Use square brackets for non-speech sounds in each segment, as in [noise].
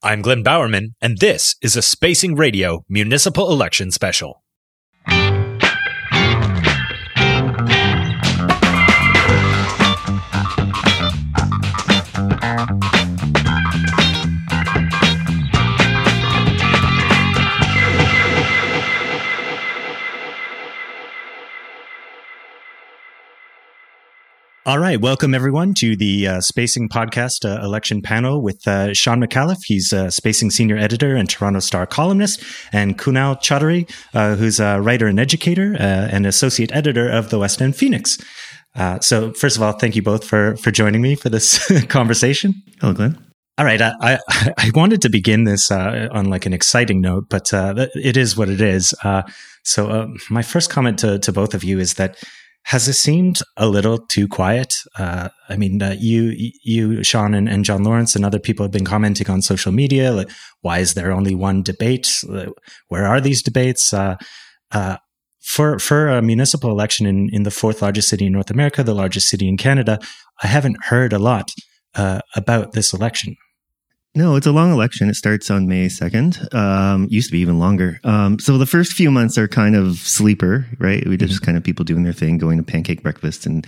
I'm Glenn Bowerman, and this is a Spacing Radio Municipal Election Special. All right, welcome everyone to the uh, Spacing Podcast uh, election panel with uh, Shawn Micallef. He's a Spacing senior editor and Toronto Star columnist, and Kunal Chaudhary, uh, who's a writer and educator uh, and associate editor of the West End Phoenix. Uh, so, first of all, thank you both for for joining me for this [laughs] conversation. Hello, Glenn. All right, I, I, [laughs] I wanted to begin this on like an exciting note, but it is what it is. so, my first comment to to both of you is that has it seemed a little too quiet? Uh, I mean, uh, you, you, Sean, and, and, John Lorinc, and other people have been commenting on social media. Like, why is there only one debate? Where are these debates? Uh, uh, for for a municipal election in in the fourth largest city in North America, the largest city in Canada, I haven't heard a lot uh, about this election. No, it's a long election. It starts on May 2nd. Um, used to be even longer. Um, so the first few months are kind of sleeper, right? We just mm-hmm. kind of people doing their thing, going to pancake breakfast and,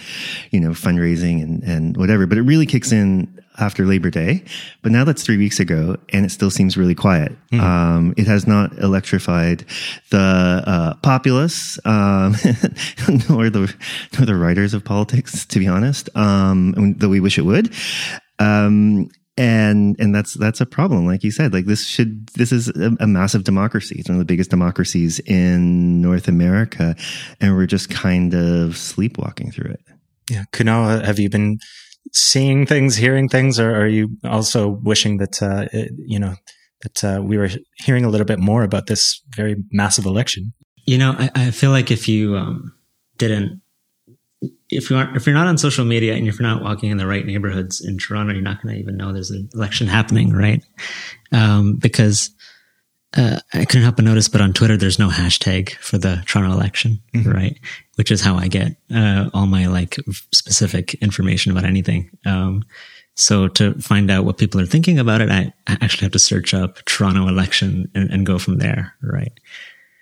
you know, fundraising and, and whatever. But it really kicks in after Labor Day. But now that's three weeks ago and it still seems really quiet. Mm-hmm. Um, it has not electrified the, uh, populace, um, [laughs] nor the, nor the writers of politics, to be honest. Um, though we wish it would. Um, and and that's that's a problem. Like you said like this should this is a, a, massive democracy. It's one of the biggest democracies in north america and we're just kind of sleepwalking through it. Yeah. Kunal have you been seeing things hearing things or are you also wishing that uh, it, you know that uh, we were hearing a little bit more about this very massive election? You know i, I feel like if you um, didn't if you aren't if you're not on social media and if you're not walking in the right neighborhoods in Toronto, you're not going to even know there's an election happening, right? Um, because uh, I couldn't help but notice, but on Twitter, there's no hashtag for the Toronto election, mm-hmm. right? Which is how I get uh, all my like specific information about anything. Um, so to find out what people are thinking about it, I, I actually have to search up Toronto election and, and go from there, right?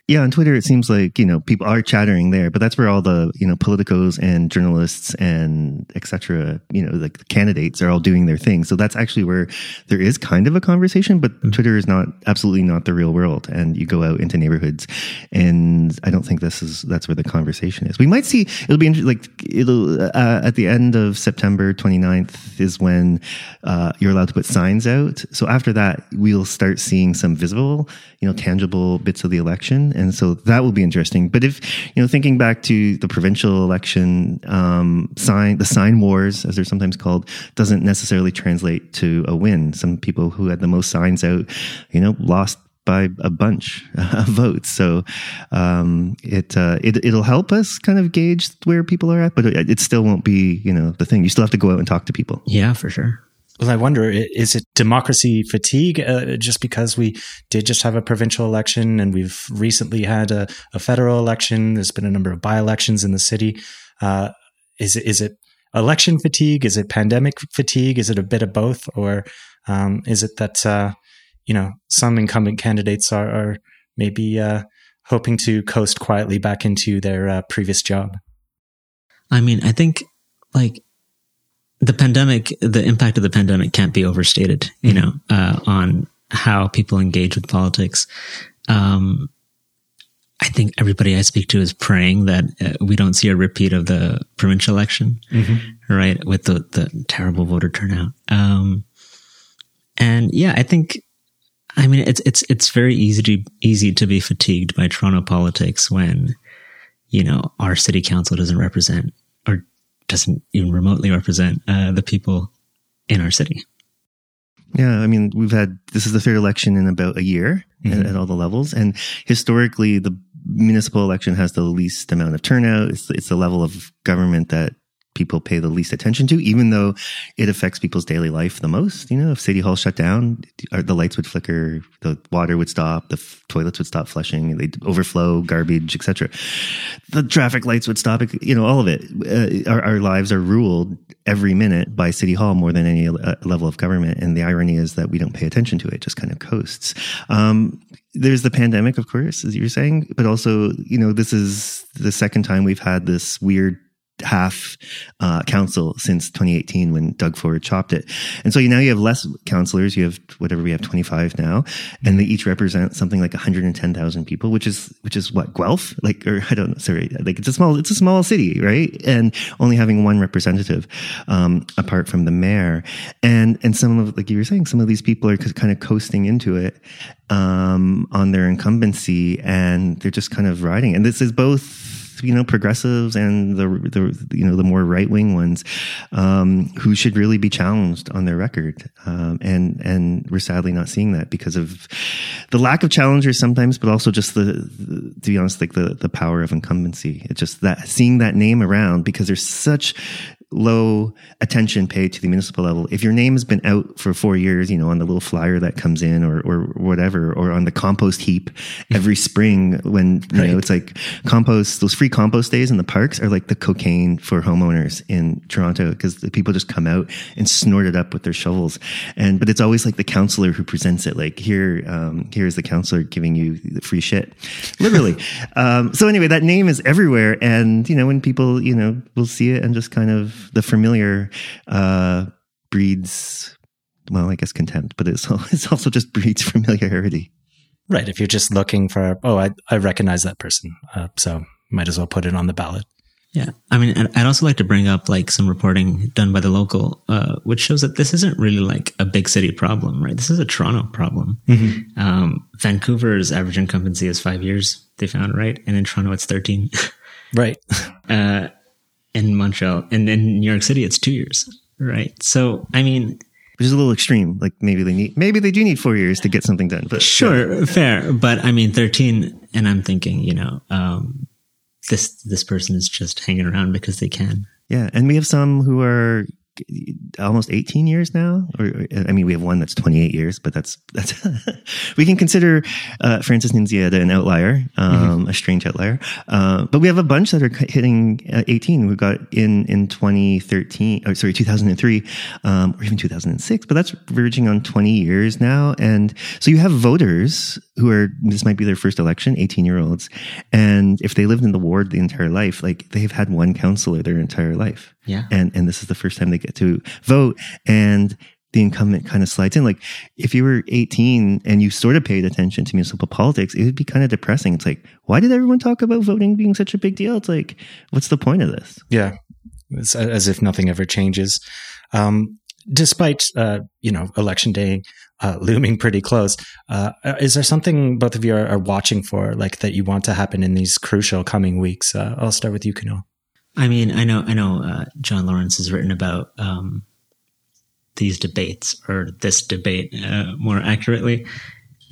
Yeah, on Twitter, it seems like, you know, people are chattering there, but that's where all the, you know, politicos and journalists and etc. you know, like the candidates are all doing their thing. So that's actually where there is kind of a conversation, but mm-hmm. Twitter is not absolutely not the real world. And you go out into neighborhoods and I don't think this is, that's where the conversation is. We might see, it'll be like, it'll, uh, at the end of September 29th is when, uh, you're allowed to put signs out. So after that, we'll start seeing some visible, you know, tangible bits of the election and so that will be interesting. But if you know, thinking back to the provincial election, um, sign the sign wars, as they're sometimes called, doesn't necessarily translate to a win. Some people who had the most signs out, you know, lost by a bunch [laughs] of votes. So um, it, uh, it it'll help us kind of gauge where people are at, but it, it still won't be you know the thing. You still have to go out and talk to people. Yeah, for sure. Well, I wonder, is it democracy fatigue uh, just because we did just have a provincial election and we've recently had a, a federal election? There's been a number of by elections in the city. Uh, is it, is it election fatigue? Is it pandemic fatigue? Is it a bit of both? Or um, is it that, uh, you know, some incumbent candidates are, are maybe uh, hoping to coast quietly back into their uh, previous job? I mean, I think like the pandemic, the impact of the pandemic can't be overstated, you know, uh, on how people engage with politics. Um, I think everybody I speak to is praying that uh, we don't see a repeat of the provincial election, mm-hmm. right? With the, the terrible voter turnout. Um, and yeah, I think, I mean, it's, it's, it's very easy to, easy to be fatigued by Toronto politics when, you know, our city council doesn't represent doesn't even remotely represent uh, the people in our city. Yeah, I mean, we've had this is the third election in about a year mm-hmm. at, at, all the levels, and historically, the municipal election has the least amount of turnout. It's, it's the level of government that people pay the least attention to, even though it affects people's daily life the most. You know, if City Hall shut down, the lights would flicker, the water would stop, the f- toilets would stop flushing, they'd overflow, garbage, etc. The traffic lights would stop. You know, all of it. Uh, our, our, lives are ruled every minute by City Hall more than any uh, level of government. And the irony is that we don't pay attention to it; just kind of coasts. Um, there's the pandemic, of course, as you're saying, but also, you know, this is the second time we've had this weird half uh, council since 2018 when Doug Ford chopped it. And so you now you have less councillors. You have whatever we have 25 now, and they each represent something like 110,000 people, which is which is what Guelph, like or I don't know, sorry, like it's a small it's a small city, right? And only having one representative um, apart from the mayor, and and some of like you were saying, some of these people are kind of coasting into it um, on their incumbency, and they're just kind of riding. And this is both you know progressives and the the you know the more right wing ones um, who should really be challenged on their record, um, and and we're sadly not seeing that because of the lack of challengers sometimes, but also just the, the to be honest, like the the power of incumbency. It's just that seeing that name around because there's such low attention paid to the municipal level. If your name has been out for four years, you know, on the little flyer that comes in or, or whatever, or on the compost heap every spring when, you right. know, it's like compost, those free compost days in the parks are like the cocaine for homeowners in Toronto because the people just come out and snort it up with their shovels. And, but it's always like the counselor who presents it like here, um, here's the counselor giving you the free shit, literally. [laughs] um, so anyway, that name is everywhere. And, you know, when people, you know, will see it and just kind of, the familiar uh, breeds, well, I guess contempt, but it's, [laughs] it's also just breeds familiarity. Right. If you're just looking for, oh, I, I recognize that person. Uh, so might as well put it on the ballot. Yeah. I mean, I'd also like to bring up like some reporting done by the local, uh, which shows that this isn't really like a big city problem, right? This is a Toronto problem. Mm-hmm. Um, Vancouver's average incumbency is five years, they found, right? And in Toronto, it's 13. [laughs] right. Uh, in Montreal, and in New York City, it's two years, right? So, I mean, which is a little extreme. Like maybe they need, maybe they do need four years to get something done. But sure, yeah. fair. But I mean, thirteen, and I'm thinking, you know, um, this this person is just hanging around because they can. Yeah, and we have some who are almost 18 years now? Or, i mean we have one that's 28 years but that's that's [laughs] we can consider uh, frances nunziata an outlier um, mm-hmm. a strange outlier. Uh, but we have a bunch that are hitting uh, 18 we got in in 2013 or sorry 2003 um, or even 2006 but that's verging on 20 years now. And so you have voters who are this might be their first election 18 year olds and if they lived in the ward the entire life like they've had one councillor their entire life yeah. And, and this is the first time they get to vote. And the incumbent kind of slides in. Like if you were 18 and you sort of paid attention to municipal politics, it would be kind of depressing. It's like, why did everyone talk about voting being such a big deal? It's like, what's the point of this? Yeah. It's as if nothing ever changes. Um, despite, uh, you know, election day uh, looming pretty close, uh, is there something both of you are, are, watching for, like that you want to happen in these crucial coming weeks? Uh, I'll start with you, Kunal. I mean, I know, I know. Uh, John Lorinc has written about um, these debates, or this debate, uh, more accurately.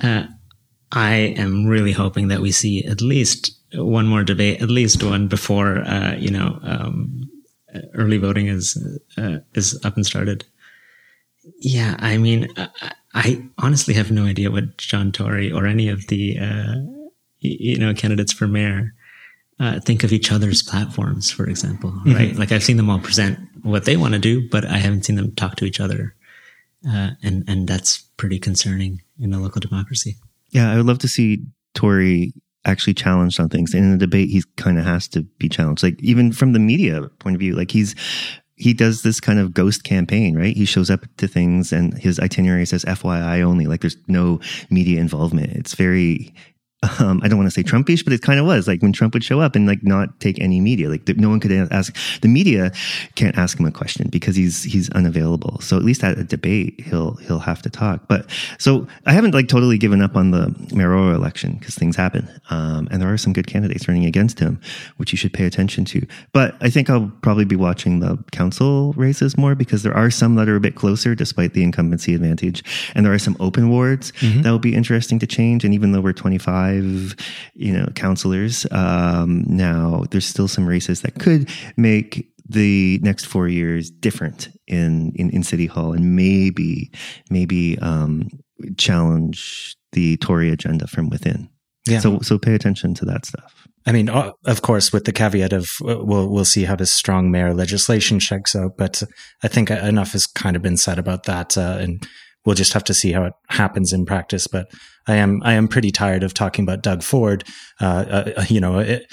Uh, I am really hoping that we see at least one more debate, at least one before uh, you know um, early voting is uh, is up and started. Yeah, I mean, I, I, honestly have no idea what John Tory or any of the uh, you know candidates for mayor uh, think of each other's platforms, for example, mm-hmm. right? Like I've seen them all present what they want to do, but I haven't seen them talk to each other. Uh, and, and that's pretty concerning in a local democracy. Yeah. I would love to see Tory actually challenged on things. And in the debate, he kind of has to be challenged. Like even from the media point of view, like he's, he does this kind of ghost campaign, right? He shows up to things and his itinerary says FYI only, like there's no media involvement. It's very um, I don't want to say Trumpish, but it kind of was like when Trump would show up and like not take any media. Like no one could ask the media can't ask him a question because he's he's unavailable. So at least at a debate, he'll he'll have to talk. But so I haven't like totally given up on the mayoral election because things happen, um, and there are some good candidates running against him, which you should pay attention to. But I think I'll probably be watching the council races more because there are some that are a bit closer despite the incumbency advantage, and there are some open wards mm-hmm. that will be interesting to change. And even though we're twenty five five, you know, councillors. Um, now there's still some races that could make the next four years different in, in, in City Hall and maybe, maybe um, challenge the Tory agenda from within. Yeah. So, so pay attention to that stuff. I mean, of course, with the caveat of we'll we'll see how this strong mayor legislation checks out, but I think enough has kind of been said about that, uh, and we'll just have to see how it happens in practice. But I am I am pretty tired of talking about Doug Ford, uh, uh, you know. It,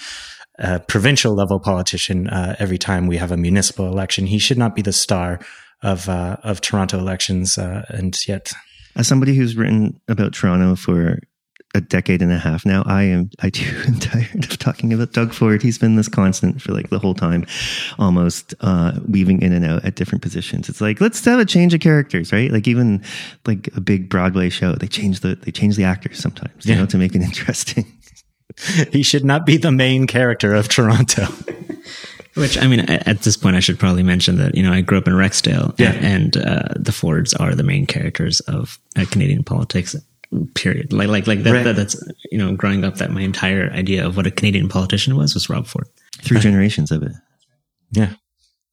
a provincial level politician uh, every time we have a municipal election. He should not be the star of uh, of Toronto elections, uh, and yet, as somebody who's written about Toronto for a decade and a half now, I am I too am [laughs] tired of talking about Doug Ford. He's been this constant for like the whole time, almost uh, weaving in and out at different positions. It's like let's have a change of characters, right? Like even like a big Broadway show, they change the they change the actors sometimes, you know, to make it [laughs] interesting. he should not be the main character of Toronto. [laughs] Which I mean, at this point, I should probably mention that you know I grew up in Rexdale, yeah. and, uh, the Fords are the main characters of uh, Canadian politics. Period. Like, like, like that, right. that, That's you know, growing up, that my entire idea of what a Canadian politician was was Rob Ford. Three generations of it. Yeah.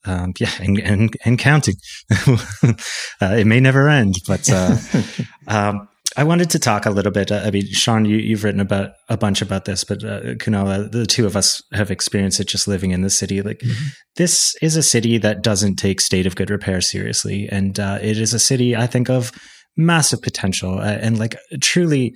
Um, yeah, and, and, and counting. [laughs] uh, it may never end, but, uh, [laughs] um, I wanted to talk a little bit. Uh, I mean, Sean, you, have written about a bunch about this, but uh, Kunal, the two of us have experienced it just living in the city. Like, mm-hmm. this is a city that doesn't take state of good repair seriously, and uh, it is a city I think of massive potential uh, and like truly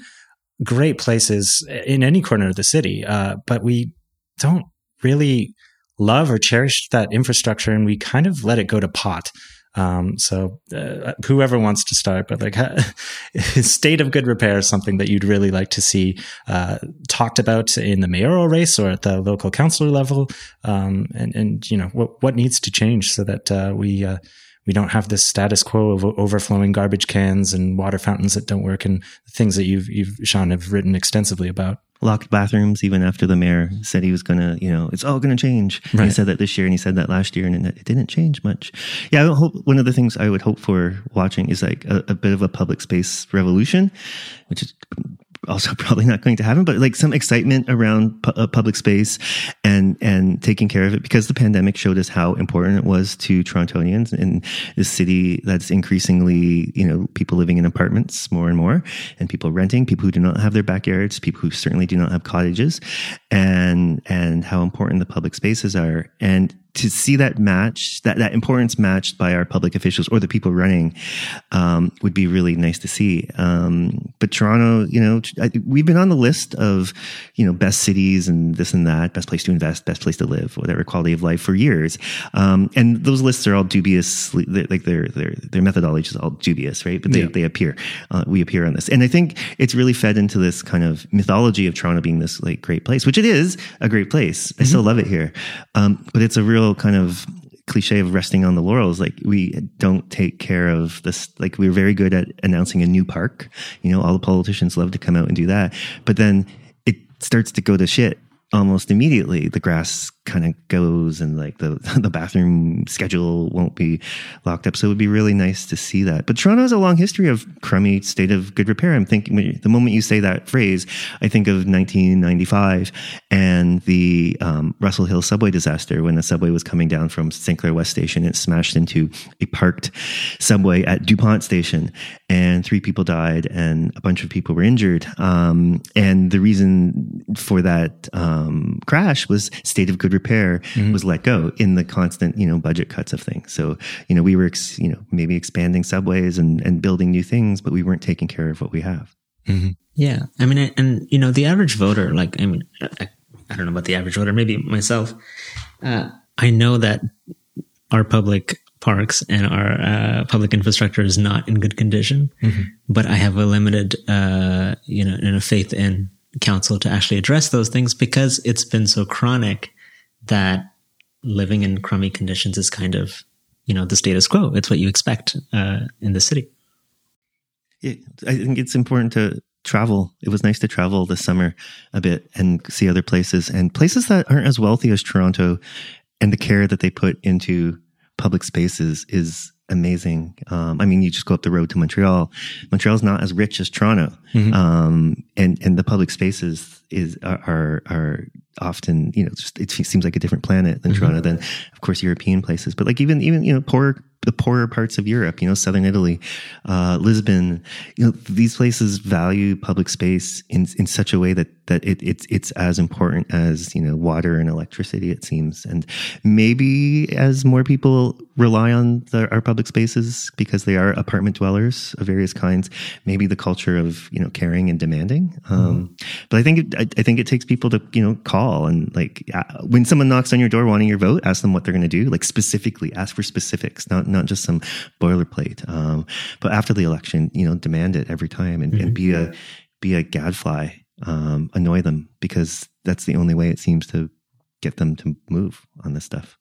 great places in any corner of the city. Uh, but we don't really love or cherish that infrastructure, and we kind of let it go to pot. Um, so uh, whoever wants to start, but like [laughs] state of good repair is something that you'd really like to see uh, talked about in the mayoral race or at the local councillor level, um, and and you know what what needs to change so that uh, we uh, we don't have this status quo of overflowing garbage cans and water fountains that don't work and things that you've you've Sean have written extensively about. Locked bathrooms even after the mayor said he was going to you know it's all going to change right. he said that this year and he said that last year and it didn't change much. Yeah i hope one of the things i would hope for watching is like a, a bit of a public space revolution which is also [laughs] probably not going to happen, but like some excitement around pu- uh, public space and and taking care of it because the pandemic showed us how important it was to Torontonians in this city that's increasingly you know people living in apartments more and more and people renting, people who do not have their backyards, people who certainly do not have cottages, and and how important the public spaces are. And to see that match, that, that importance matched by our public officials or the people running, um, would be really nice to see. Um, but Toronto, you know, we've been on the list of, you know, best cities and this and that, best place to invest, best place to live, whatever quality of life for years. Um, and those lists are all dubious, like their, their, their methodology is all dubious, right? But they, yeah. they appear, uh, we appear on this. And I think it's really fed into this kind of mythology of Toronto being this like great place, which it is a great place. I mm-hmm. still love it here. Um, but it's a real kind of cliche of resting on the laurels. Like we don't take care of this. Like we are very good at announcing a new park. You know, all the politicians love to come out and do that. But then it starts to go to shit almost immediately. The grass kind of goes and like the [laughs] the bathroom schedule won't be locked up. So it would be really nice to see that. But Toronto has a long history of crummy state of good repair. I'm thinking the moment you say that phrase, I think of 1995 and the um, Russell Hill subway disaster when the subway was coming down from St. Clair West Station. It smashed into a parked subway at Dupont Station, and three people died and a bunch of people were injured. Um, and the reason for that um, crash was state of good repair mm-hmm. was let go in the constant, you know, budget cuts of things. So, you know, we were, ex- you know, maybe expanding subways and, and building new things, but we weren't taking care of what we have. Mm-hmm. Yeah. I mean, and, you know, the average voter, like, I mean, I, I don't know about the average voter, maybe myself, uh, I know that our public parks and our uh, public infrastructure is not in good condition, mm-hmm. but I have a limited, uh, you know, in a faith in council to actually address those things because it's been so chronic that living in crummy conditions is kind of, you know, the status quo. It's what you expect uh, in the city. I think it's important to travel. It was nice to travel this summer a bit and see other places and places that aren't as wealthy as Toronto and the care that they put into public spaces is amazing. Um, I mean, you just go up the road to Montreal. Montreal's not as rich as Toronto, mm-hmm. um, and and the public spaces is are are, often you know just it seems like a different planet than mm-hmm. Toronto than of course European places. But like even even you know poor the poorer parts of Europe, you know, southern Italy, uh, Lisbon, you know, these places value public space in in such a way that that it, it's it's as important as you know water and electricity. It seems, and maybe as more people rely on the, our public spaces because they are apartment dwellers of various kinds, maybe the culture of you know caring and demanding. Um, mm-hmm. But I think it, I, I, think it takes people to you know call and like uh, when someone knocks on your door wanting your vote, ask them what they're going to do. Like specifically, ask for specifics, not not just some boilerplate. Um, but after the election, you know, demand it every time and, mm-hmm. and be a be a gadfly, um, annoy them because that's the only way it seems to get them to move on this stuff.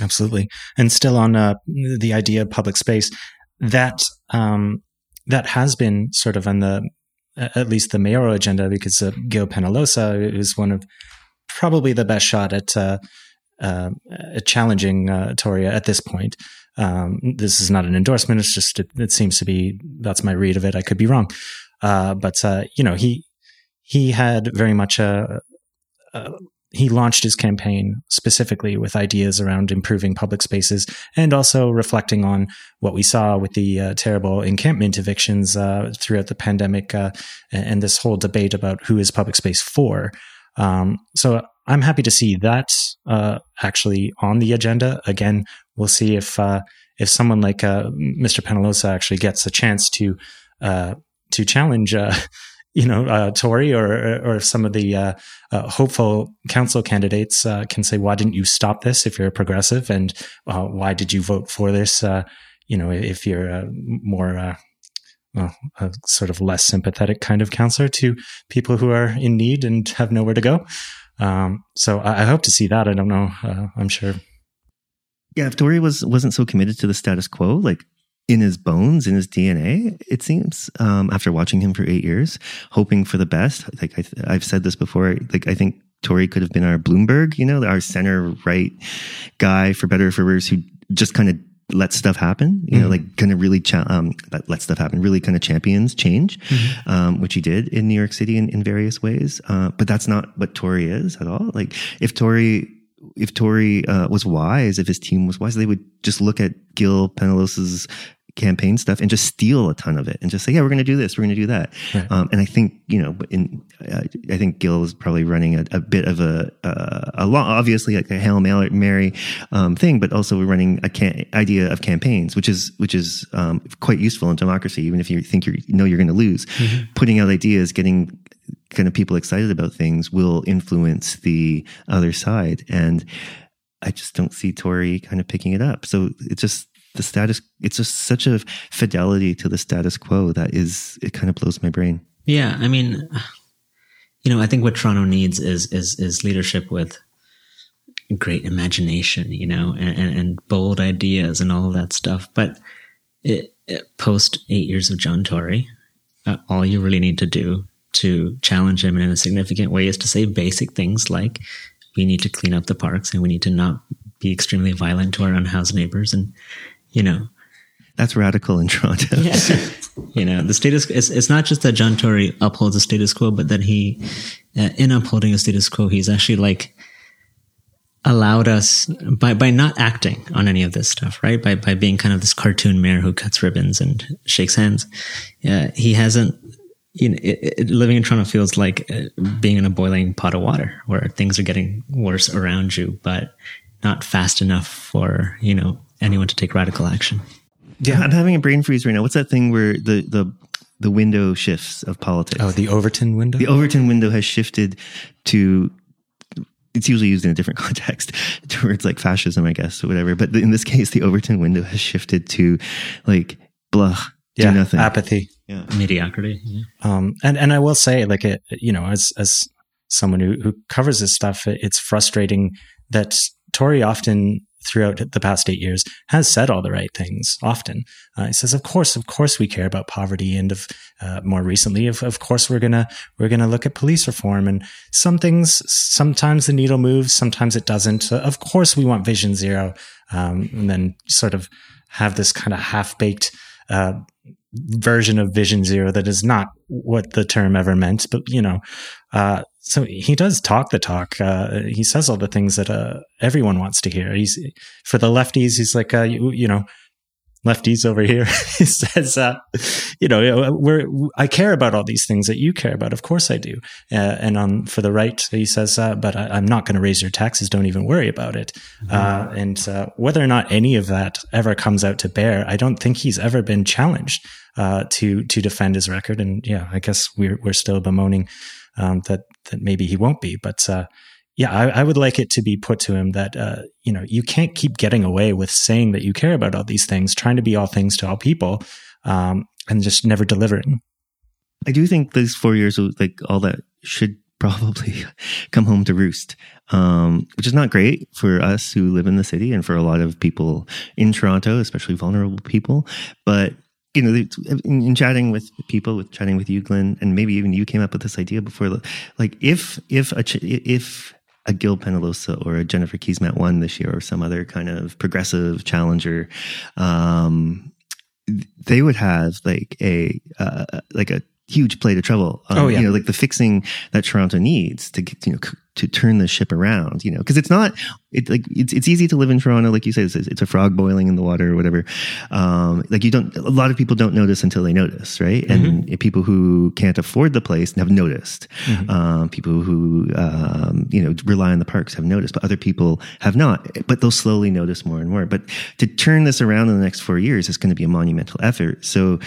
Absolutely, and still on uh, the idea of public space that um, that has been sort of on the at least the mayoral agenda because uh, Gil Penalosa is one of probably the best shot at uh, uh, challenging uh, Tory at this point. Um, this is not an endorsement. It's just, it, it, seems to be, that's my read of it. I could be wrong. Uh, but, uh, you know, he, he had very much a, a, he launched his campaign specifically with ideas around improving public spaces and also reflecting on what we saw with the uh, terrible encampment evictions uh, throughout the pandemic uh, and this whole debate about who is public space for. Um, so I'm happy to see that uh, actually on the agenda. Again, we'll see if uh, if someone like uh, Mr. Penalosa actually gets a chance to to challenge, you know, uh, Tory or or some of the hopeful council candidates can say, "Why didn't you stop this? If you're a progressive, and why did you vote for this?" you know, if you're more well, a sort of less sympathetic kind of counselor to people who are in need and have nowhere to go. Um, so I, I, hope to see that. I don't know. Uh, I'm sure. Yeah, if Tory was wasn't so committed to the status quo, like in his bones, in his DNA, it seems. Um, after watching him for eight years, hoping for the best. Like I, have said this before. Like I think Tory could have been our Bloomberg, you know, our center right guy for better or for worse, who just kind of let stuff happen, you mm-hmm. know, like kind of really, cha- um, let stuff happen, really kind of champions change, mm-hmm. um, which he did in New York City in, in various ways. Uh, but that's not what Tory is at all. Like if Tory, if Tory, uh, was wise, if his team was wise, they would just look at Gil Penalosa's campaign stuff and just steal a ton of it and just say, yeah, we're going to do this, we're going to do that. Right. Um, and I think you know, in uh, I think Gil is probably running a, a bit of a uh, a lot, obviously like a hail mary um, thing, but also we're running a can- idea of campaigns, which is which is um, quite useful in democracy, even if you think you know you're going to lose. Mm-hmm. Putting out ideas, getting kind of people excited about things will influence the other side and. I just don't see Tory kind of picking it up. So it's just the status it's just such a fidelity to the status quo that is it kind of blows my brain. Yeah i mean you know i think what toronto needs is is is leadership with great imagination you know and, and, and bold ideas and all that stuff. But it, it, post eight years of john tory uh, all you really need to do to challenge him in a significant way is to say basic things like we need to clean up the parks and we need to not be extremely violent to our unhoused neighbors and you know. That's radical in Toronto. [laughs] Yeah. you know, the status, it's, it's not just that John Tory upholds the status quo, but that he, uh, in upholding a status quo, he's actually like, allowed us by by not acting on any of this stuff, right? By by being kind of this cartoon mayor who cuts ribbons and shakes hands. Uh, he hasn't. You know, it, it, living in Toronto feels like uh, being in a boiling pot of water, where things are getting worse around you, but not fast enough for you know anyone to take radical action. Yeah, I'm having a brain freeze right now. What's that thing where the the the window shifts of politics? Oh, the Overton window. The Overton window has shifted to. It's usually used in a different [laughs] context towards like fascism, I guess, or whatever. But in this case, the Overton window has shifted to like blah, yeah, do nothing, apathy, yeah. mediocrity. Yeah. Um, and and I will say, like, it, you know, as as someone who who covers this stuff, it's frustrating that Tory often throughout the past eight years has said all the right things often. Uh, he says, of course, of course we care about poverty. And of, uh, more recently, of, of course, we're going to, we're going to look at police reform and some things, sometimes the needle moves, sometimes it doesn't. Of course we want vision zero. Um, and then sort of, have this kind of half baked uh, version of Vision Zero that is not what the term ever meant. But you know, uh, so he does talk the talk. Uh, he says all the things that uh, everyone wants to hear. He's for the lefties. He's like, uh, you, you know, lefties over here. [laughs] he says, uh, you know, we're, I care about all these things that you care about. Of course I do. Uh, and on for the right, he says, uh, but I, am not going to raise your taxes. Don't even worry about it. Mm-hmm. and uh, whether or not any of that ever comes out to bear, I don't think he's ever been challenged uh, to to defend his record. And yeah, I guess we're we're still bemoaning um, that that maybe he won't be, but uh, yeah, I, I, would like it to be put to him that uh, you know you can't keep getting away with saying that you care about all these things, trying to be all things to all people, um, and just never delivering. I do think these four years, like all that, should [laughs] probably come home to roost, um, which is not great for us who live in the city and for a lot of people in Toronto, especially vulnerable people. But you know, in, in, chatting with people, with chatting with you, Glenn, and maybe even you came up with this idea before. Like, if if a if a Gil Penalosa or a Jennifer Keesmaat won this year, or some other kind of progressive challenger, um, they would have like a uh, like a huge plate of trouble. Um, oh yeah, you know, like the fixing that Toronto needs to get you know to turn the ship around. You know, because it's not it like it's it's easy to live in Toronto, like you say, it's, it's a frog boiling in the water or whatever. Um, like you don't a lot of people don't notice until they notice, right? Mm-hmm. And people who can't afford the place have noticed. Mm-hmm. Um, people who um, you know rely on the parks have noticed, but other people have not. But they'll slowly notice more and more. But to turn this around in the next four years is going to be a monumental effort. So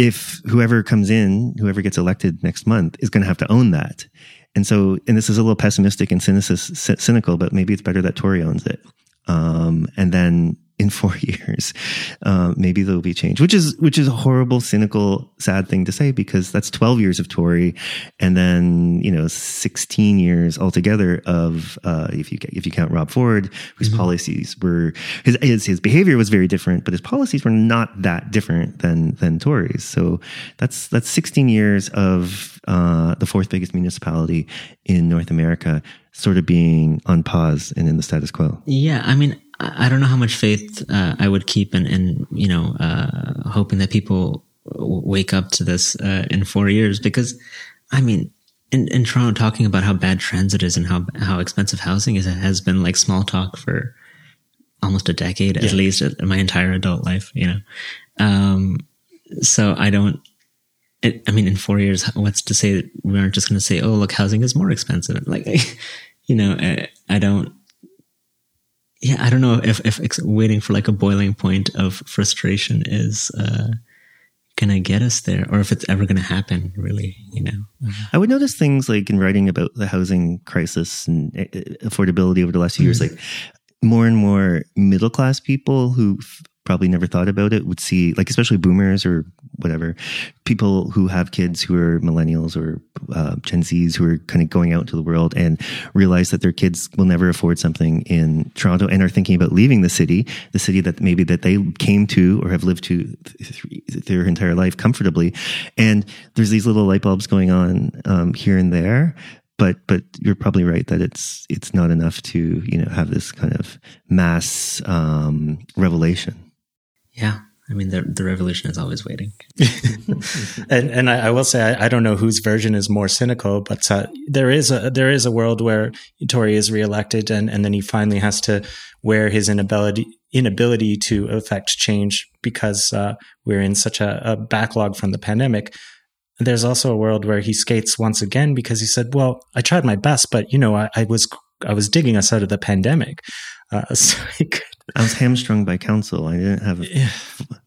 if whoever comes in, whoever gets elected next month is going to have to own that. And so, and this is a little pessimistic and cynical, but maybe it's better that Tory owns it. Um, and then in four [laughs] years, uh, maybe there'll be change, which is which is a horrible, cynical, sad thing to say because that's twelve years of Tory, and then you know sixteen years altogether of uh, if you if you count Rob Ford, whose mm-hmm. policies were his, his his behavior was very different, but his policies were not that different than than Tories. So that's that's sixteen years of uh, the fourth biggest municipality in North America, sort of being on pause and in the status quo. Yeah, I mean I don't know how much faith uh, I would keep in, in you know, uh, hoping that people wake up to this uh, in four years. Because, I mean, in, in Toronto, talking about how bad transit is and how how expensive housing is has been like small talk for almost a decade, yeah. at least, in my entire adult life. You know, um, so I don't. It, I mean, in four years, what's to say that we aren't just going to say, "Oh, look, housing is more expensive"? Like, [laughs] you know, I, I don't yeah, I don't know if, if waiting for like a boiling point of frustration is uh, gonna get us there, or if it's ever gonna happen. Really, you know. I would notice things like in writing about the housing crisis and uh, affordability over the last few years, mm-hmm. like more and more middle class people who probably never thought about it would see like especially boomers or whatever people who have kids who are millennials or uh, gen z's who are kind of going out into the world and realize that their kids will never afford something in toronto and are thinking about leaving the city the city that maybe that they came to or have lived to th- their entire life comfortably. And there's these little light bulbs going on um, here and there but but you're probably right that it's it's not enough to you know have this kind of mass um, revelation yeah. I mean, the, the revolution is always waiting. [laughs] and and I, I, will say, I, I, don't know whose version is more cynical, but uh, there is a there is a world where Tory is reelected, and, and then he finally has to wear his inability inability to affect change because uh, we're in such a, a backlog from the pandemic. There's also a world where he skates once again because he said, "Well, I tried my best, but you know, I, I was I was digging us out of the pandemic." Uh, [laughs] so I was hamstrung by council. I didn't have, yeah.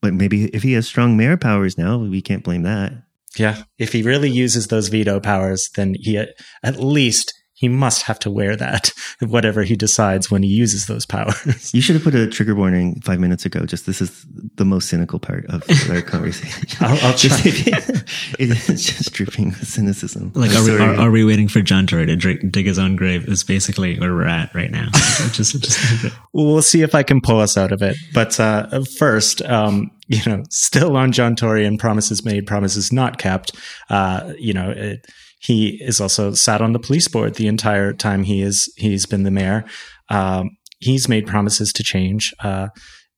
but maybe if he has strong mayor powers now, we can't blame that. Yeah. If he really uses those veto powers, then he at least he must have to wear that, [laughs] whatever he decides when he uses those powers. You should have put a trigger warning five minutes ago. Just this is the most cynical part of our [laughs] conversation. I'll, I'll try. [laughs] it's just dripping cynicism. Like, are we, are, are we, waiting for John Tory to dig his own grave? Is basically where we're at right now. just, just we'll see if I can pull us out of it. But uh, first, um, you know, still on John Tory and promises made, promises not kept. Uh, you know. It, he is also sat on the police board the entire time he is he's been the mayor. Um, he's made promises to change. Uh,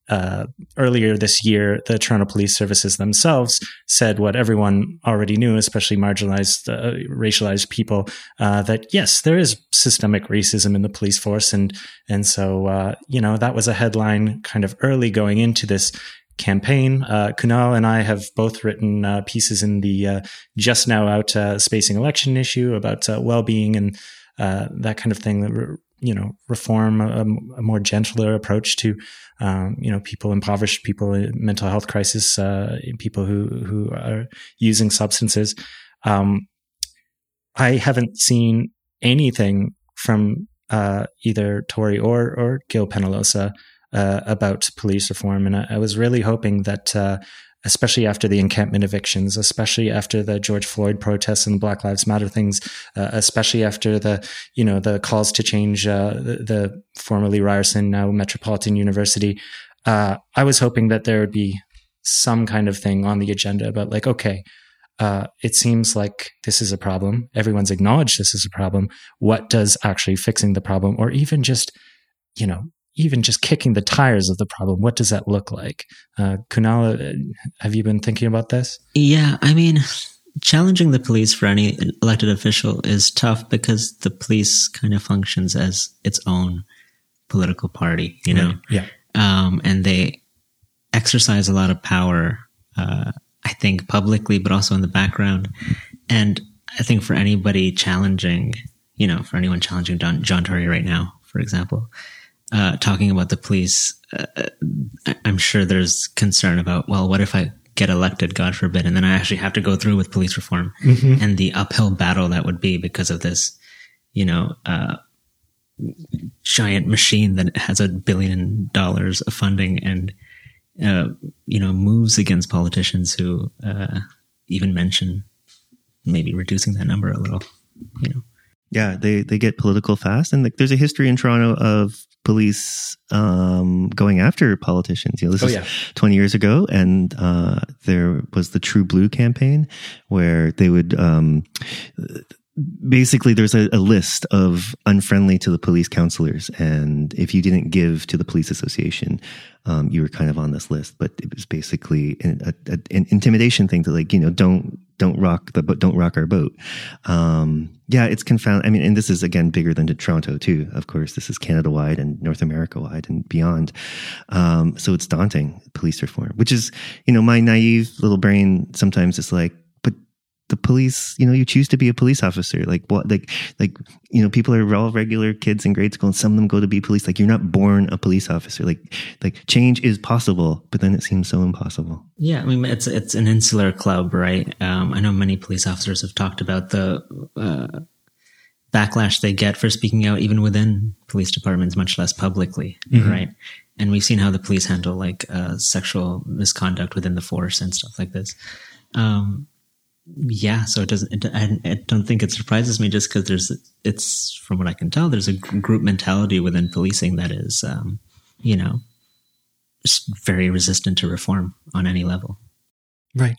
uh, earlier this year, the Toronto Police Services themselves said what everyone already knew, especially marginalized, uh, racialized people, uh, that yes, there is systemic racism in the police force, and and so uh, you know that was a headline kind of early going into this campaign. Uh, Kunal and I have both written uh, pieces in the uh, just now out uh, spacing election issue about uh, well-being and uh, that kind of thing. You know, reform a, a more gentler approach to um, you know people impoverished people mental health crisis, people who who are using substances. Um, I haven't seen anything from either Tory or or Gil Penalosa uh, about police reform. And I, I was really hoping that, uh, especially after the encampment evictions, especially after the George Floyd protests and Black Lives Matter things, uh, especially after the, you know, the calls to change uh, the, the, formerly Ryerson, now Metropolitan University, uh, I was hoping that there would be some kind of thing on the agenda about like, okay, uh, it seems like this is a problem. Everyone's acknowledged this is a problem. What does actually fixing the problem, or even just, you know, even just kicking the tires of the problem, what does that look like? Uh, Kunal, uh, have you been thinking about this? Yeah, I mean, challenging the police for any elected official is tough because the police kind of functions as its own political party, you know? Right. Yeah. Um, and they exercise a lot of power, uh, I think publicly, but also in the background. And I think for anybody challenging, you know, for anyone challenging John, John Tory right now, for example, uh, talking about the police, uh, I'm sure there's concern about, well, what if I get elected, God forbid, and then I actually have to go through with police reform mm-hmm. and the uphill battle that would be because of this, you know, uh, giant machine that has a billion dollars of funding and, uh, you know, moves against politicians who uh, even mention maybe reducing that number a little, you know. Yeah, they they get political fast, and like, there's a history in Toronto of police um, going after politicians. You know, this oh, is yeah. 20 years ago, and uh, there was the True Blue campaign where they would. Um, basically there's a, a, list of unfriendly to the police counselors and if you didn't give to the police association um, you were kind of on this list but it was basically an, a, an intimidation thing to like you know don't don't rock the but don't rock our boat. Um, yeah it's confound i mean and this is again bigger than toronto too of course. This is canada wide and north america wide and beyond. Um, so it's daunting police reform which is you know my naive little brain sometimes is like the police, you know, you choose to be a police officer. Like what, like, like, you know, people are all regular kids in grade school and some of them go to be police. Like you're not born a police officer. Like, like change is possible, but then it seems so impossible. Yeah. I mean, it's, it's an insular club, right? Um, I know many police officers have talked about the, uh, backlash they get for speaking out even within police departments, much less publicly, mm-hmm. right? And we've seen how the police handle like, uh, sexual misconduct within the force and stuff like this. Um, yeah, so it doesn't. It, I, don't think it surprises me just because there's. It's from what I can tell, there's a group mentality within policing that is, um, you know, very resistant to reform on any level. Right,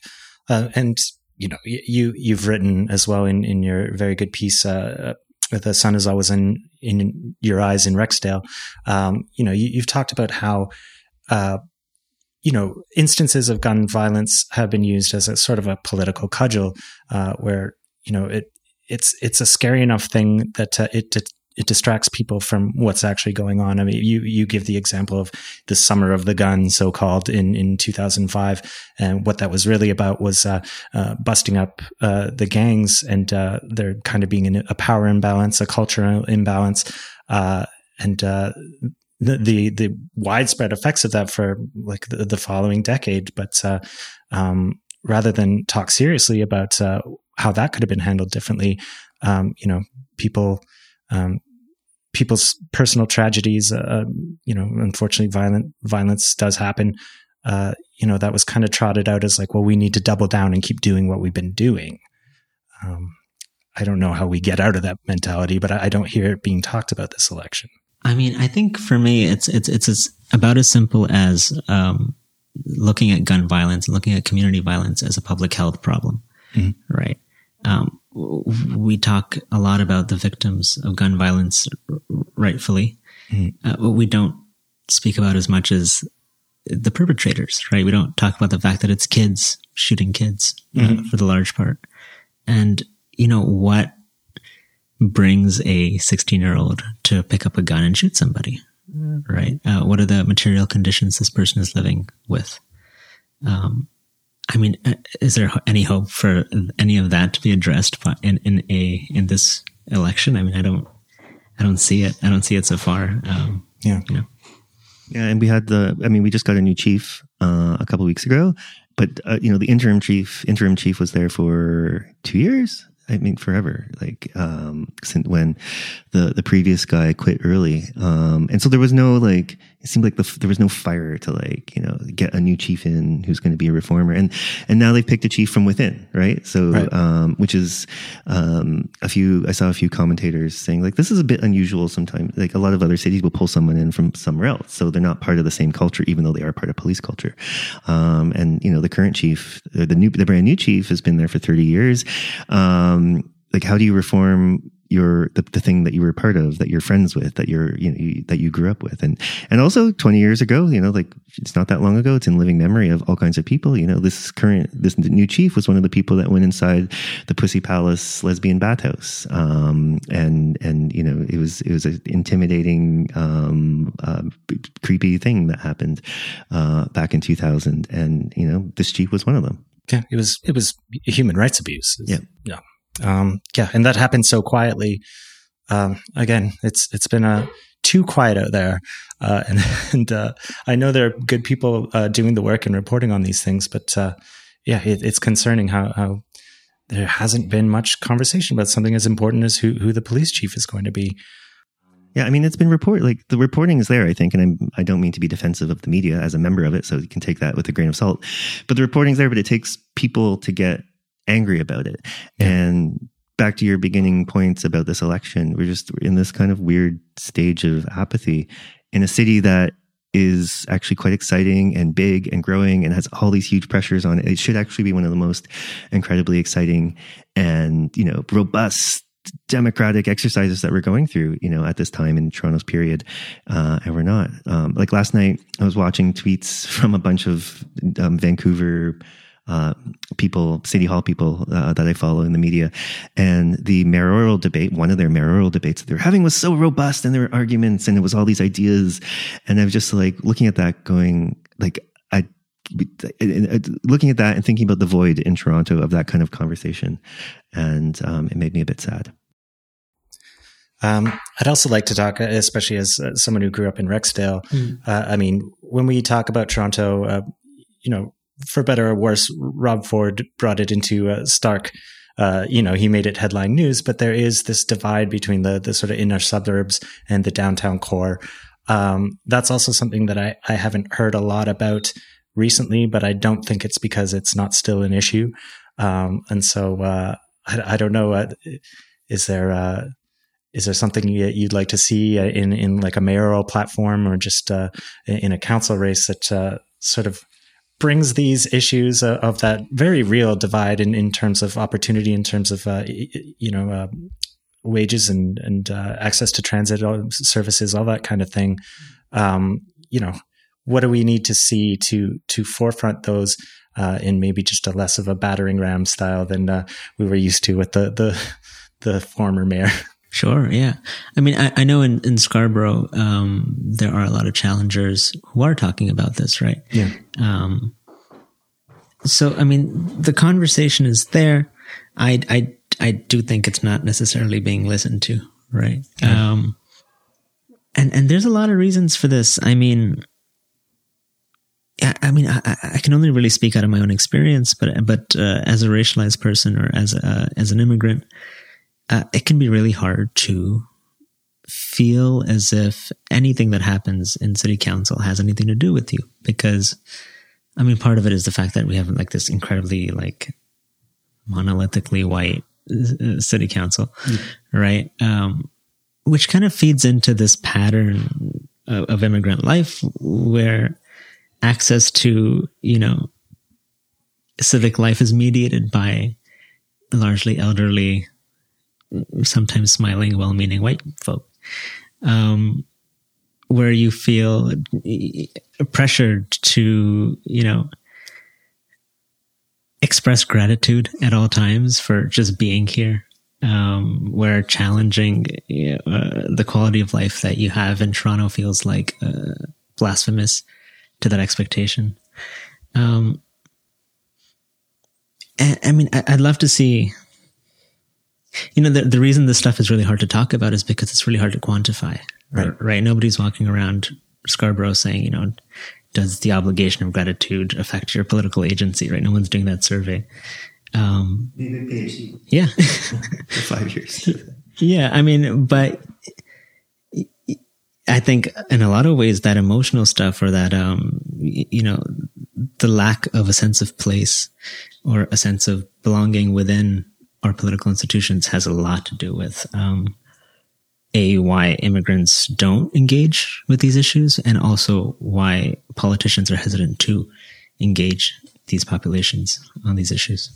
uh, and you know, you you've written as well in in your very good piece. Uh, the sun is always in in your eyes in Rexdale. Um, you know, you, have talked about how uh, you know, instances of gun violence have been used as a sort of a political cudgel, uh, where you know it it's it's a scary enough thing that uh, it, it it distracts people from what's actually going on. I mean, you you give the example of the summer of the gun, so called, in in 2005, and what that was really about was uh, uh, busting up uh, the gangs and uh, there kind of being a power imbalance, a cultural imbalance, uh, and uh, the, the, the widespread effects of that for like the, the following decade. But uh, um, rather than talk seriously about uh, how that could have been handled differently, um, you know, people, um, people's personal tragedies, uh, you know, unfortunately, violent violence does happen. Uh, you know, that was kind of trotted out as like, well, we need to double down and keep doing what we've been doing. Um, I don't know how we get out of that mentality, but I, I don't hear it being talked about this election. I mean, I think for me, it's it's it's as, about as simple as um, looking at gun violence and looking at community violence as a public health problem, mm-hmm. right? Um, we talk a lot about the victims of gun violence, rightfully. Mm-hmm. Uh, what we don't speak about as much as the perpetrators, right? We don't talk about the fact that it's kids shooting kids uh, mm-hmm. for the large part. And, you know, what brings a 16 year old to pick up a gun and shoot somebody, right? Uh, what are the material conditions this person is living with? Um, I mean, uh, is there any hope for any of that to be addressed in, in a, in this election? I mean, I don't, I don't see it. I don't see it so far. Um, yeah. You know. Yeah. And we had the, I mean, we just got a new chief, uh, a couple weeks ago, but, uh, you know, the interim chief, interim chief was there for two years, I mean, forever. Like um, since when the the previous guy quit early, um, and so there was no like. It seemed like the, there was no fire to like you know get a new chief in who's going to be a reformer, and and now they've picked a chief from within, right? So, right. Um, which is um, a few. I saw a few commentators saying like this is a bit unusual. Sometimes, like a lot of other cities will pull someone in from somewhere else, so they're not part of the same culture, even though they are part of police culture. Um, and you know, the current chief, the new, the brand new chief, has been there for thirty years. Um, um, like how do you reform your the, the thing that you were part of that you're friends with that you're you know you, that you grew up with? And and also 20 years ago you know like it's not that long ago it's in living memory of all kinds of people you know this current this new chief was one of the people that went inside the pussy palace lesbian bathhouse. Um, and and you know it was it was an intimidating um, uh, creepy thing that happened uh, back in 2000 and you know this chief was one of them. Yeah, it was it was human rights abuse. Yeah, yeah, um, yeah, and that happened so quietly. Um, again, it's it's been a uh, too quiet out there, uh, and [laughs] and uh, I know there are good people uh, doing the work and reporting on these things, but uh, yeah, it, it's concerning how how there hasn't been much conversation about something as important as who who the police chief is going to be. Yeah, I mean, it's been reported. Like the reporting is there, I think, and I'm, I don't mean to be defensive of the media as a member of it, so you can take that with a grain of salt. But the reporting's there, but it takes people to get angry about it. Yeah. And back to your beginning points about this election, we're just in this kind of weird stage of apathy in a city that is actually quite exciting and big and growing and has all these huge pressures on it. It should actually be one of the most incredibly exciting and, you know, robust democratic exercises that we're going through, you know, at this time in Toronto's period, uh, and we're not. Um, like last night, I was watching tweets [laughs] from a bunch of um, Vancouver uh, people, city hall people uh, that I follow in the media, and the mayoral debate, one of their mayoral debates that they were having was so robust, and there were arguments, and it was all these ideas, and I was just like looking at that, going like I looking at that and thinking about the void in Toronto of that kind of conversation, and um, it made me a bit sad. Um, I'd also like to talk, especially as uh, someone who grew up in Rexdale. Mm. Uh, I mean, when we talk about Toronto, uh, you know, for better or worse, Rob Ford brought it into uh, stark. Uh, you know, he made it headline news, but there is this divide between the the sort of inner suburbs and the downtown core. Um, that's also something that I, I haven't heard a lot about recently, but I don't think it's because it's not still an issue. Um, and so uh, I, I, don't know. Uh, is there uh, is there something you'd like to see uh, in in like a mayoral platform or just uh, in a council race that sort of brings these issues of that very real divide in, in terms of opportunity, in terms of you know wages and and access to transit services, all that kind of thing. Um, you know, what do we need to see to to forefront those uh, in maybe just a less of a battering ram style than uh, we were used to with the the [laughs] the former mayor. Sure. Yeah. I mean, I, I know in, in Scarborough, um, there are a lot of challengers who are talking about this, right? Yeah. Um, so, I mean, the conversation is there. I, I, I do think it's not necessarily being listened to, right? Yeah. Um, and, and there's a lot of reasons for this. I mean, I mean, I, I, can only really speak out of my own experience, but but uh, as a racialized person or as a, as an immigrant, uh, it can be really hard to feel as if anything that happens in city council has anything to do with you. Because, I mean, part of it is the fact that we have like this incredibly like monolithically white uh, city council, mm. right? Um, which kind of feeds into this pattern of, of immigrant life where access to, you know, civic life is mediated by largely elderly, sometimes smiling, well meaning white folk. Um, where you feel pressured to, you know, express gratitude at all times for just being here. Um, where challenging you know, uh, the quality of life that you have in Toronto feels like uh, blasphemous to that expectation. Um, I mean, I, would love to see. You know, the the reason this stuff is really hard to talk about is because it's really hard to quantify. Right. Right. Nobody's walking around Scarborough saying, you know, does the obligation of gratitude affect your political agency? Right. No one's doing that survey. Um, PhD. Yeah. [laughs] For five years. yeah. I mean, but I think in a lot of ways that emotional stuff or that, um, you know, the lack of a sense of place or a sense of belonging within our political institutions has a lot to do with, um, a why immigrants don't engage with these issues and also why politicians are hesitant to engage these populations on these issues.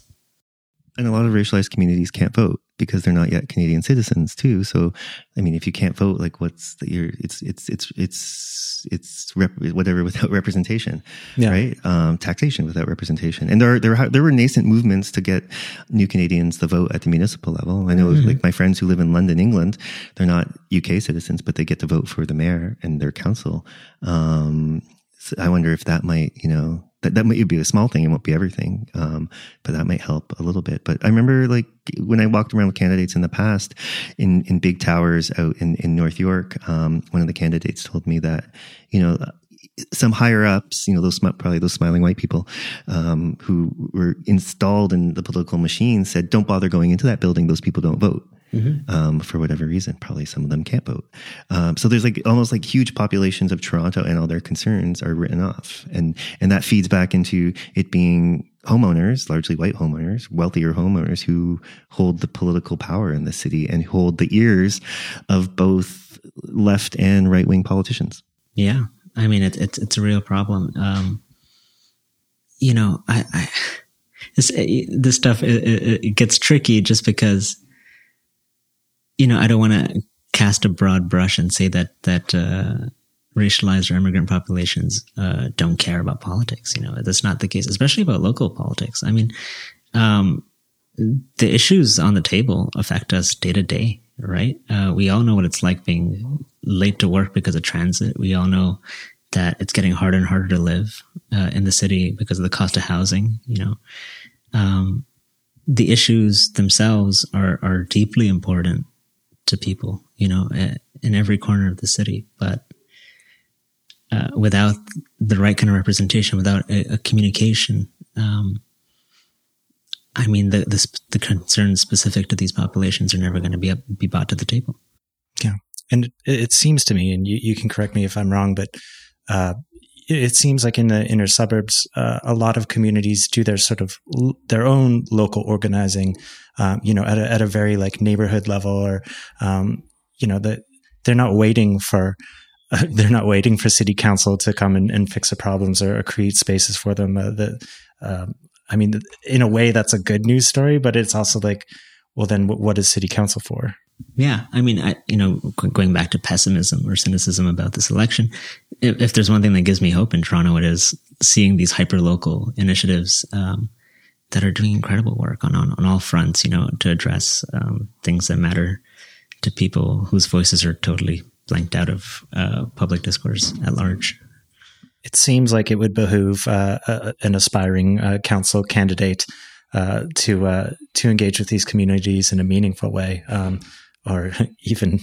And a lot of racialized communities can't vote because they're not yet Canadian citizens too. So, I mean, if you can't vote, like, what's the, your? It's it's it's it's it's rep, whatever [laughs] without representation, yeah. right? Um, taxation without representation, and there are, there are, there were nascent movements to get new Canadians to vote at the municipal level. I know, mm-hmm. like my friends who live in London, England, they're not UK citizens, but they get to vote for the mayor and their council. Um, so I wonder if that might, you know, that, that might be a small thing. It won't be everything. Um, but that might help a little bit. But I remember like when I walked around with candidates in the past in, in big towers out in, in North York, um, one of the candidates told me that, you know, some higher ups, you know, those probably those smiling white people um, who were installed in the political machine said, "Don't bother going into that building; those people don't vote." Mm-hmm. Um, for whatever reason. Probably some of them can't vote. Um, so there's like almost like huge populations of Toronto and all their concerns are written off. And, and that feeds back into it being homeowners, largely white homeowners, wealthier homeowners who hold the political power in the city and hold the ears of both left and right wing politicians. Yeah. I mean, it, it's, it's a real problem. Um, you know, I, I [sighs] this, this stuff, it, it gets tricky just because you know, I don't want to cast a broad brush and say that that uh, racialized or immigrant populations uh, don't care about politics. You know, that's not the case, especially about local politics. I mean, um, the issues on the table affect us day to day, right? Uh, we all know what it's like being late to work because of transit. We all know that it's getting harder and harder to live uh, in the city because of the cost of housing. You know, um, the issues themselves are are deeply important to people, you know, in every corner of the city. But uh, without the right kind of representation, without a, a communication, um, I mean, the, the, the concerns specific to these populations are never going to be be brought to the table. Yeah, and it, it, seems to me, and you, you can correct me if I'm wrong, but uh, it seems like in the inner suburbs, uh, a lot of communities do their sort of l- their own local organizing, um, you know, at a, at a very like neighborhood level, or um, you know, that they're not waiting for uh, [laughs] they're not waiting for city council to come and, and fix the problems or, or, create spaces for them. Uh, the, um, I mean, in a way, that's a good news story, but it's also like, well, then what is city council for? Yeah, I mean, I, you know, going back to pessimism or cynicism about this election, if, there's one thing that gives me hope in Toronto, it is seeing these hyper local initiatives um, that are doing incredible work on, on, on all fronts. You know, to address um, things that matter to people whose voices are totally blanked out of uh, public discourse at large. It seems like it would behoove uh, an aspiring uh, council candidate uh, to uh, to engage with these communities in a meaningful way. Um, or [laughs] even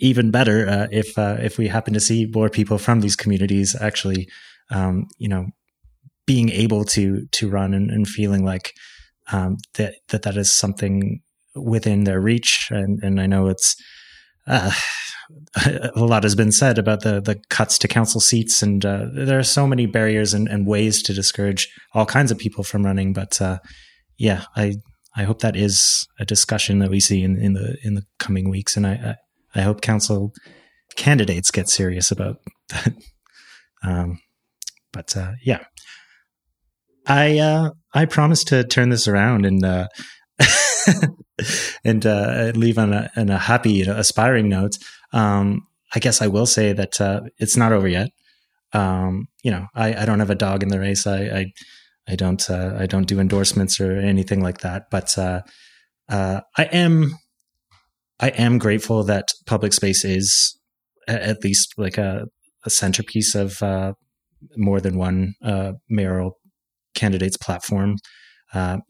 even better uh, if uh, if we happen to see more people from these communities actually um, you know being able to to run and, and feeling like um, that that that is something within their reach. And and I know it's uh, [laughs] a lot has been said about the the cuts to council seats and uh, there are so many barriers and, and, ways to discourage all kinds of people from running. But uh, yeah I I hope that is a discussion that we see in, in the in the coming weeks, and I I, I hope council candidates get serious about that. [laughs] Um, but uh, yeah, I uh, I promise to turn this around and uh, [laughs] and uh, leave on a, on a happy, you know, aspiring note. Um, I guess I will say that uh, it's not over yet. Um, you know, I, I, don't have a dog in the race. I I, I don't uh, I don't do endorsements or anything like that. But I am I am grateful that public space is at least like a, a centerpiece of uh, more than one uh, mayoral candidate's platform.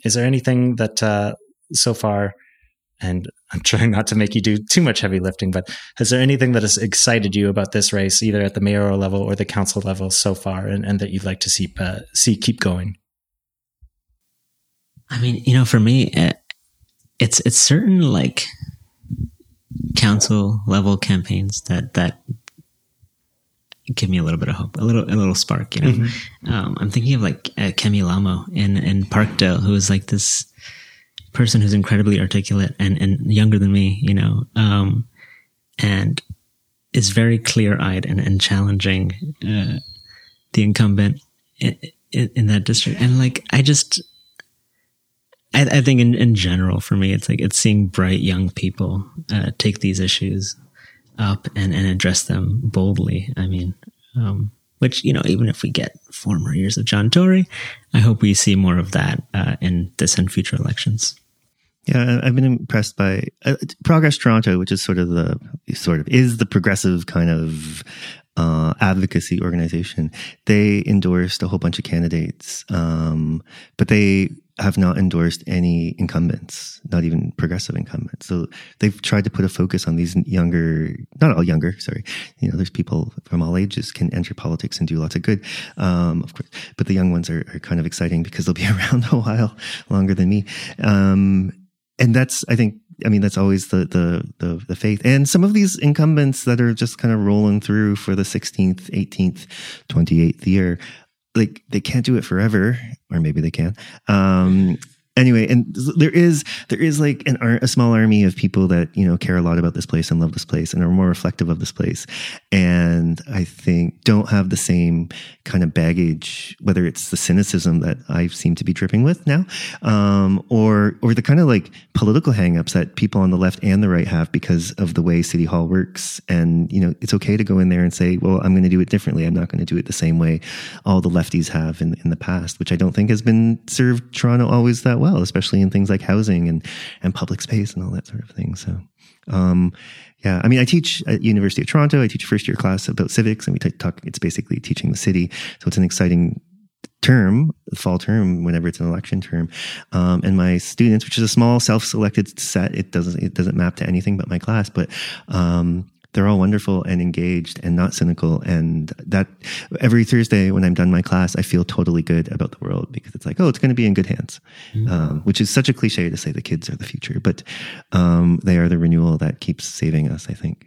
is there anything that so far and I'm trying not to make you do too much heavy lifting, but has there anything that has excited you about this race, either at the mayoral level or the council level so far, and, and that you'd like to see uh, see keep going? I mean, you know, for me, uh, it's it's certain like council level campaigns that that give me a little bit of hope, a little a little spark. You know, mm-hmm. um, I'm thinking of like uh, Kemi Lamo in in Parkdale, who is like this person who's incredibly articulate and, and younger than me, you know, um, and is very clear eyed and, and challenging uh, the incumbent in, in, in, that district. And like, I just, I, I think in, in general for me, it's like it's seeing bright young people uh, take these issues up and, and address them boldly. I mean, um, which, you know, even if we get four more years of John Tory, I hope we see more of that uh, in this and future elections. Yeah, I've been impressed by uh, Progress Toronto, which is sort of the sort of is the progressive kind of uh, advocacy organization. They endorsed a whole bunch of candidates, um, but they have not endorsed any incumbents, not even progressive incumbents. So they've tried to put a focus on these younger, not all younger, sorry. You know, there's people from all ages can enter politics and do lots of good, um, of course. But the young ones are, are, kind of exciting because they'll be [laughs] around a while longer than me. Um, and that's I think I mean that's always the, the the the faith. And some of these incumbents that are just kind of rolling through for the 16th, 18th, 28th year, like they can't do it forever, or maybe they can. Um, anyway, and there is there is like an a small army of people that you know care a lot about this place and love this place and are more reflective of this place, and I think don't have the same kind of baggage, whether it's the cynicism that I seem to be dripping with now, um, or or the kind of like political hangups that people on the left and the right have because of the way City Hall works, and you know it's okay to go in there and say, well, I'm going to do it differently. I'm not going to do it the same way all the lefties have in in the past, which I don't think has been served Toronto always that well, especially in things like housing and and public space and all that sort of thing. So, um, yeah, I mean, I teach at University of Toronto. I teach a first year class about civics, and we talk. It's basically teaching the city, so it's an exciting term, fall term, whenever it's an election term. Um, and my students, which is a small self-selected set, it doesn't it doesn't map to anything but my class, but um, they're all wonderful and engaged and not cynical. And that every Thursday when I'm done my class, I feel totally good about the world because it's like, oh, it's going to be in good hands, mm-hmm. um, which is such a cliche to say the kids are the future, but um, they are the renewal that keeps saving us, I think.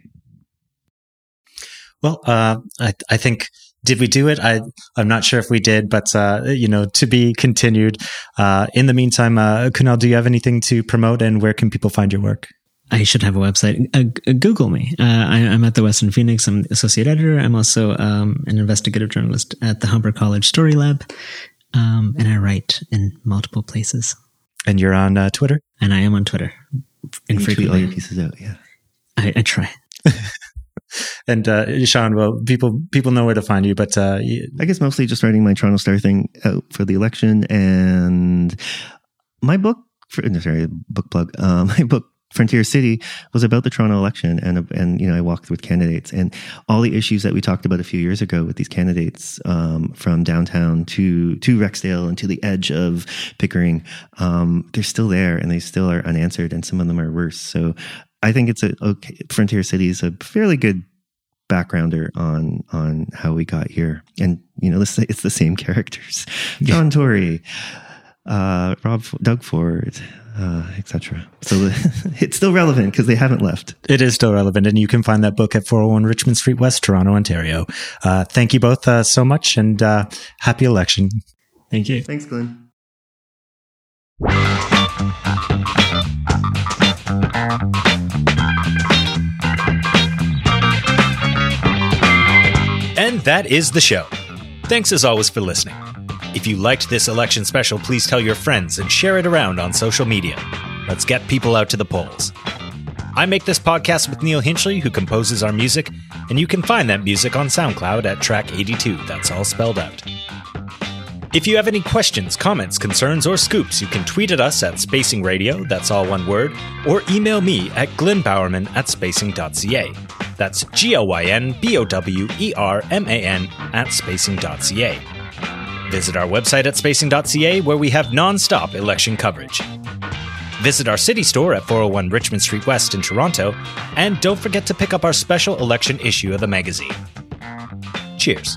Well, uh, I, I think did we do it? I I'm not sure if we did, but uh, you know, to be continued. Uh, in the meantime, uh, Kunal, do you have anything to promote, and where can people find your work? I should have a website. Uh, Google me. Uh, I, am at the West End Phoenix. I'm associate editor. I'm also um, an investigative journalist at the Humber College Story Lab, um, and I write in multiple places. And you're on uh, Twitter. And I am on Twitter. Infrequently, all your pieces out. Yeah, I, I try. [laughs] and uh, Shawn, well, people people know where to find you, but uh, I guess mostly just writing my Toronto Star thing out for the election and my book. For, no, sorry, book plug. Uh, [laughs] my book Frontier City was about the Toronto election, and and you know I walked with candidates and all the issues that we talked about a few years ago with these candidates um, from downtown to to Rexdale and to the edge of Pickering. Um, they're still there, and they still are unanswered, and some of them are worse. So I think it's a okay. Frontier City is a fairly good backgrounder on on how we got here, and you know it's the same characters: John Tory, uh, Rob, Doug Ford uh, etc. So [laughs] it's still relevant because they haven't left. It is still relevant, and you can find that book at 401 Richmond Street West, Toronto, Ontario. Uh, thank you both uh, so much, and uh, happy election. Thank you. Thanks, Glyn. And that is the show. Thanks as always for listening. If you liked this election special, please tell your friends and share it around on social media. Let's get people out to the polls. I make this podcast with Neil Hinchley, who composes our music, and you can find that music on SoundCloud at track 82. That's all spelled out. If you have any questions, comments, concerns, or scoops, you can tweet at us at Spacing Radio, that's all one word, or email me at glynbowerman at spacing.ca. That's G L Y N B O W E R M A N at spacing.ca. Visit our website at spacing.ca where we have non stop election coverage. Visit our city store at 401 Richmond Street West in Toronto, and don't forget to pick up our special election issue of the magazine. Cheers.